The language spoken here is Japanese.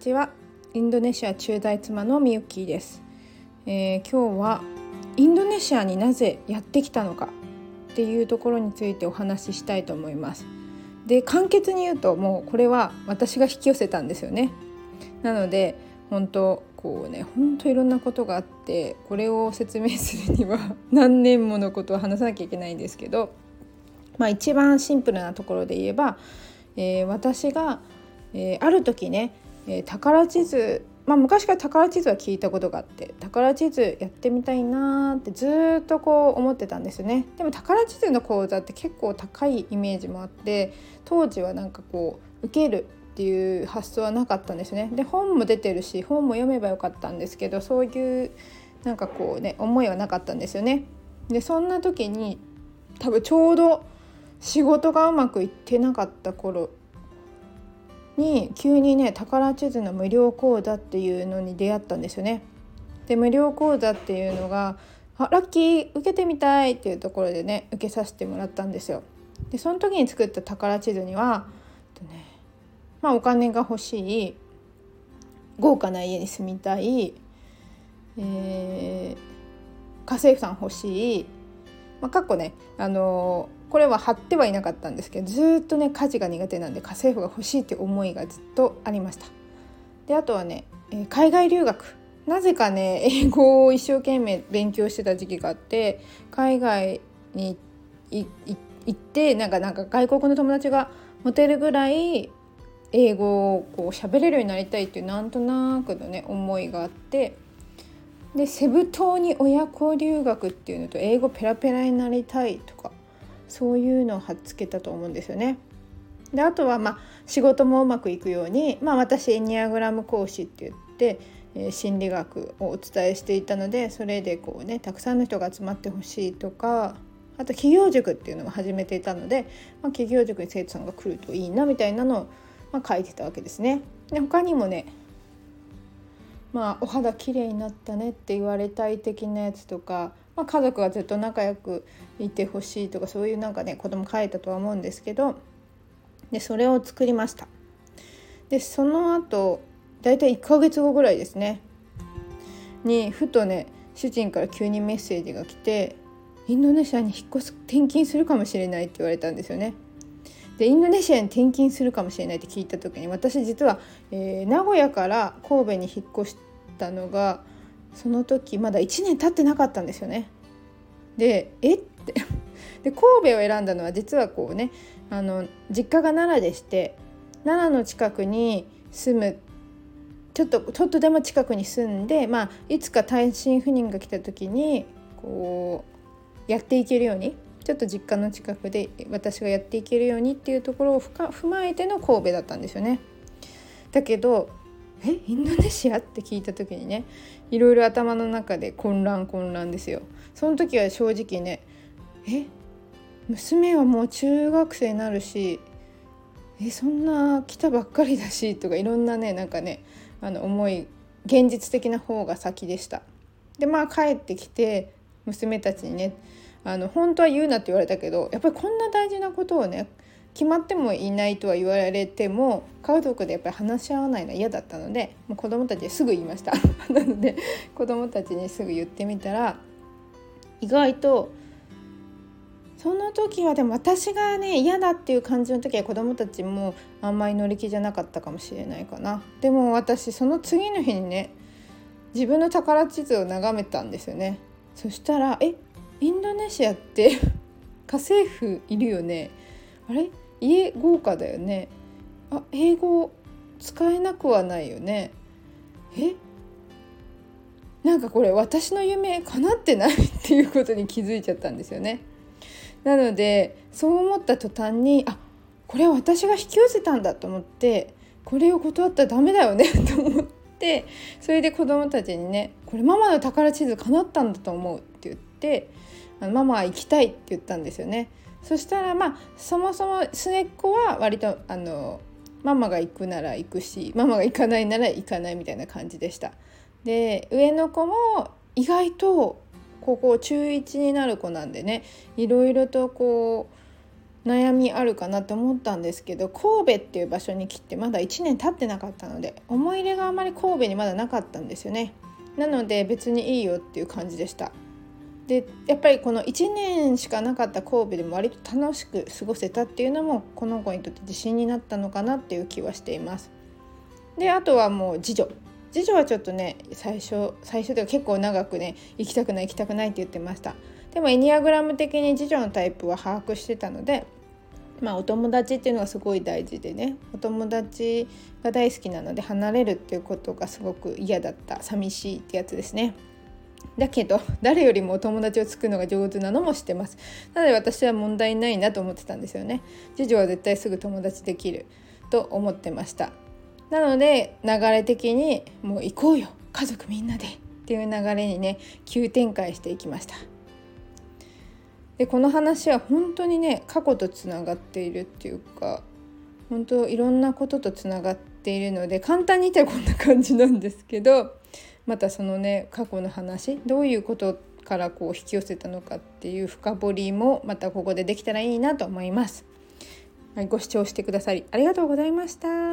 ちは。インドネシア駐在妻のみゆきです、えー、今日はインドネシアになぜやってきたのかっていうところについてお話ししたいと思います。で簡潔に言うともうこれは私が引き寄せたんですよね。なので本当こうね本当いろんなことがあってこれを説明するには 何年ものことを話さなきゃいけないんですけどまあ一番シンプルなところで言えば、えー、私が、えー、ある時ね、えー、宝地図まあ、昔から宝地図は聞いたことがあって宝地図やってみたいなってずっとこう思ってたんですよね。でも宝地図の講座って結構高いイメージもあって当時はなんかこう受けるっていう発想はなかったんですね。で本も出てるし本も読めばよかったんですけどそういうなんかこうね思いはなかったんですよね。でそんな時に多分ちょうど仕事がうまくいってなかった頃に急にね宝地図の無料講座っていうのに出会ったんですよね。で無料講座っていうのが「あラッキー受けてみたい」っていうところでね受けさせてもらったんですよ。でその時に作った宝地図には、とね、まあ、お金が欲しい豪華な家に住みたい、えー、家政婦さん欲しい、まあ、かっこねあのーこれは貼ってはいなかったんですけどずっとね家事が苦手なんで家政婦が欲しいって思いがずっとありました。であとはね、え海外留学なぜかね英語を一生懸命勉強してた時期があって海外に行ってなんかなんか外国の友達が持てるぐらい英語をこう喋れるようになりたいっていうなんとなくのね思いがあってでセブ島に親子留学っていうのと英語ペラペラになりたいとかそういうのを貼っつけたと思うんですよね。であとはまあ仕事もうまくいくように、まあ、私エニアグラム講師って言って、えー、心理学をお伝えしていたのでそれでこうねたくさんの人が集まってほしいとかあと企業塾っていうのも始めていたので、まあ、企業塾に生徒さんが来るといいなみたいなのを、まあ、書いてたわけですね。で他にもねまあ、お肌綺麗になったねって言われたい的なやつとかまあ、家族はずっと仲良くいてほしいとかそういうなんかね子供書いたとは思うんですけどでそれを作りましたでその後だいたい1ヶ月後ぐらいですねにふとね主人から急にメッセージが来てインドネシアに引っ越す転勤するかもしれないって言われたんですよね。でインドネシアに転勤するかもしれないって聞いた時に私実は、えー、名古屋から神戸に引っ越したのがその時まだ1年経ってなかったんですよね。でえ？って で神戸を選んだのは実はこうねあの実家が奈良でして奈良の近くに住むちょっとちょっとでも近くに住んで、まあ、いつか単身赴任が来た時にこうやっていけるようにちょっと実家の近くで私がやっていけるようにっていうところをふか踏まえての神戸だったんですよね。だけどえインドネシア？って聞いた時にねいろいろ頭の中で混乱混乱ですよ。その時は正直ねえ娘はもう中学生になるしえそんな来たばっかりだしとかいろんなねなんかねあの思い現実的な方が先でした。でまあ帰ってきて娘たちにねあの本当は言うなって言われたけどやっぱりこんな大事なことをね決まってもいないとは言われても家族でやっぱり話し合わないのは嫌だったのでもう子供たちにすぐ言いました。なので子供たちにすぐ言ってみたら意外とその時はでも私がね嫌だっていう感じの時は子供たちもあんまり乗り気じゃなかったかもしれないかな。でも私その次の日にね自分の宝地図を眺めたんですよね。そしたら「えインドネシアって 家政婦いるよね。あれ？家豪華だよねあ英語使えなくはないよねえ？なんかこれ私の夢叶ってないっていうことに気づいちゃったんですよね。なのでそう思った途端にあこれは私が引き寄せたんだと思ってこれを断ったらダメだよね と思ってそれで子供たちにね「これママの宝地図叶ったんだと思う」って言ってあのママは行きたいって言ったんですよね。そしたらまあそもそも末っ子は割とあのママが行くなら行くしママが行かないなら行かないみたいな感じでした。で上の子も意外とここ中1になる子なんでねいろいろとこう悩みあるかなと思ったんですけど神戸っていう場所に来てまだ1年経ってなかったので思い入れがあまり神戸にまだなかったんですよねなので別にいいよっていう感じでしたでやっぱりこの1年しかなかった神戸でも割と楽しく過ごせたっていうのもこの子にとって自信になったのかなっていう気はしています。であとはもう次女。次女はちょっとね最初最初では結構長くね行きたくない行きたくないって言ってました。でもエニアグラム的に次女のタイプは把握してたのでまあお友達っていうのがすごい大事でねお友達が大好きなので離れるっていうことがすごく嫌だった寂しいってやつですね。だけど誰よりも友達を作るのが上手なのも知ってます。なので私は問題ないなと思ってたんですよね。次女は絶対すぐ友達できる。と思ってました。なので流れ的にもう行こうよ。家族みんなで。っていう流れにね急展開していきました。でこの話は本当にね過去とつながっているっていうか本当いろんなこととつながっているので簡単に言ったらこんな感じなんですけどまたそのね過去の話どういうことからこう引き寄せたのかっていう深掘りもまたここでできたらいいなと思います。はい、ご視聴してくださりありがとうございました。